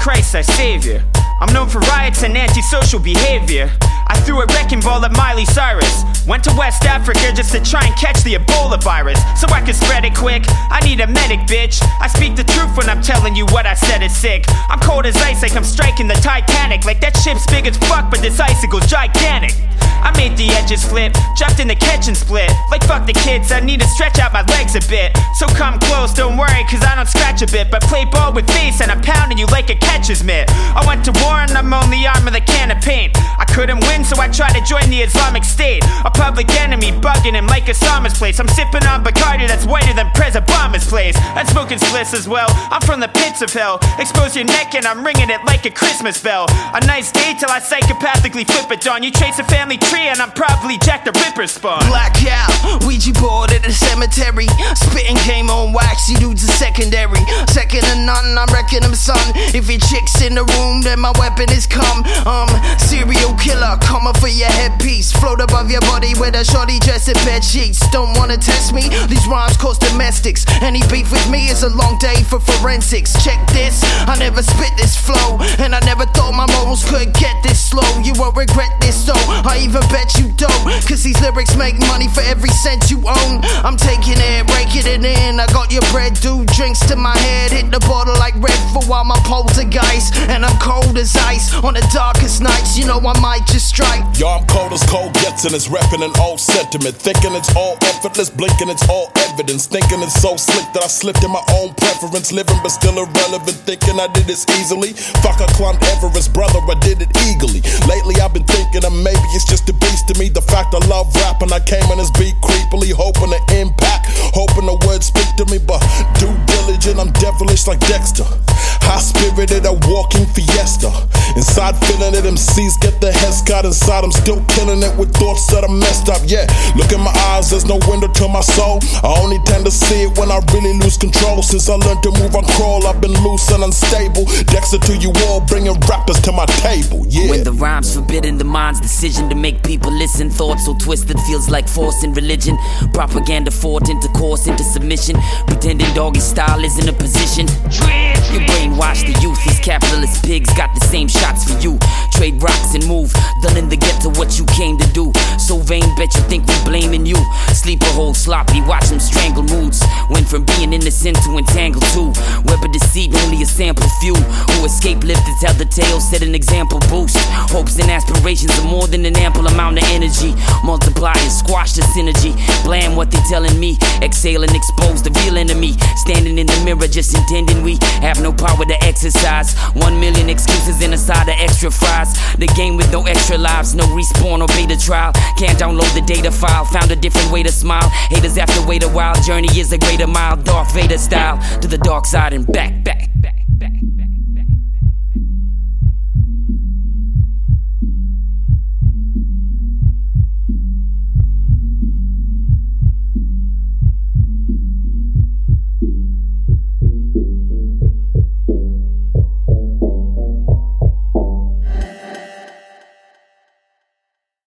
Christ our savior. I'm known for riots and antisocial behavior. I threw a wrecking ball at Miley Cyrus. Went to West Africa just to try and catch the Ebola virus. So I can spread it quick. I need a medic, bitch. I speak the truth when I'm telling you what I said is sick. I'm cold as ice, like I'm striking the Titanic. Like that ship's big as fuck, but this icicle's gigantic. I made the edges flip, jumped in the catch and split. Like fuck the kids, I need to stretch out my legs a bit. So come close, don't worry, cause I don't scratch a bit. But play ball with face and I'm pounding you like a catcher's mitt. I went to war and I'm only armed with a can of paint. I couldn't win, so I try to join the Islamic State. A public enemy bugging him like Osama's place. I'm sipping on Bacardi that's whiter than Prez Obama's place. And smoking spliffs as well. I'm from the pits of hell. Expose your neck and I'm ringing it like a Christmas bell. A nice day till I psychopathically flip it on. You trace a family tree and I'm probably Jack the Ripper spawn. Blackout, Ouija board at the cemetery. Spitting game on wax, you dudes are secondary. Second to none, I'm wrecking them, son. If your chick's in the room, then my weapon is come. Um, serial killer, comma for your headpiece. Float above your body with a shorty dressed in bed sheets. Don't wanna test me? These rhymes cause domestics. Any beef with me is a long day for forensics. Check this, I never spit this flow, and I never thought my morals could get this slow. You won't regret this, so I even bet you don't. Cause these lyrics make money for every cent you own. I'm taking it, breaking it in. I got your bread, do drinks to my head. While my poltergeist. And I'm cold as ice on the darkest nights. You know I might just strike. Yo, I'm cold as cold gets and it's repping an old sentiment. Thinking it's all effortless, blinking it's all evidence. Thinking it's so slick that I slipped in my own preference. Living but still irrelevant, thinking I did this easily. Fuck, I climbed Everest, brother, I did it eagerly. Lately I've been thinking that maybe it's just a beast to me. The fact I love rap and I came in this beat creepily, hoping to impact, hoping the words speak to me. But due I'm devilish like Dexter. High spirited, a walking fiesta. Inside feeling it, MCs get the head scott inside. I'm still killing it with thoughts that are messed up. Yeah, look in my eyes, there's no window to my soul. I only tend to see it when I really lose control. Since I learned to move on crawl, I've been loose and unstable. Dexter to you all, bringing rappers to my table. Yeah. When the rhymes forbidden the mind's decision to make people listen, thoughts so twisted feels like forcing religion. Propaganda forced into course, into submission. Pretending doggy style isn't a position. You brainwash the youth, these capitalist pigs got the same shots for you. Trade rocks and move, done in the ghetto what you came to do. So vain, bet you think we blaming you. Sleep a whole sloppy, watch them strangle moods. Went from being innocent to entangled too. Web of deceit, only a sample few who escape lived to tell the tale, set an example boost. Hopes and aspirations are more than an ample amount of energy. Multiply and squash the synergy. Blam what they telling me. Exhale and expose the real enemy. Standing in the mirror, just intending we have no power to exercise. One million excuses in a side of extra fries. The game with no extra lives, no respawn or beta trial. Can't download the data file. Found a different way to smile. Haters have to wait a while. Journey is a greater mile. Darth Vader style to the dark side and back, back, back.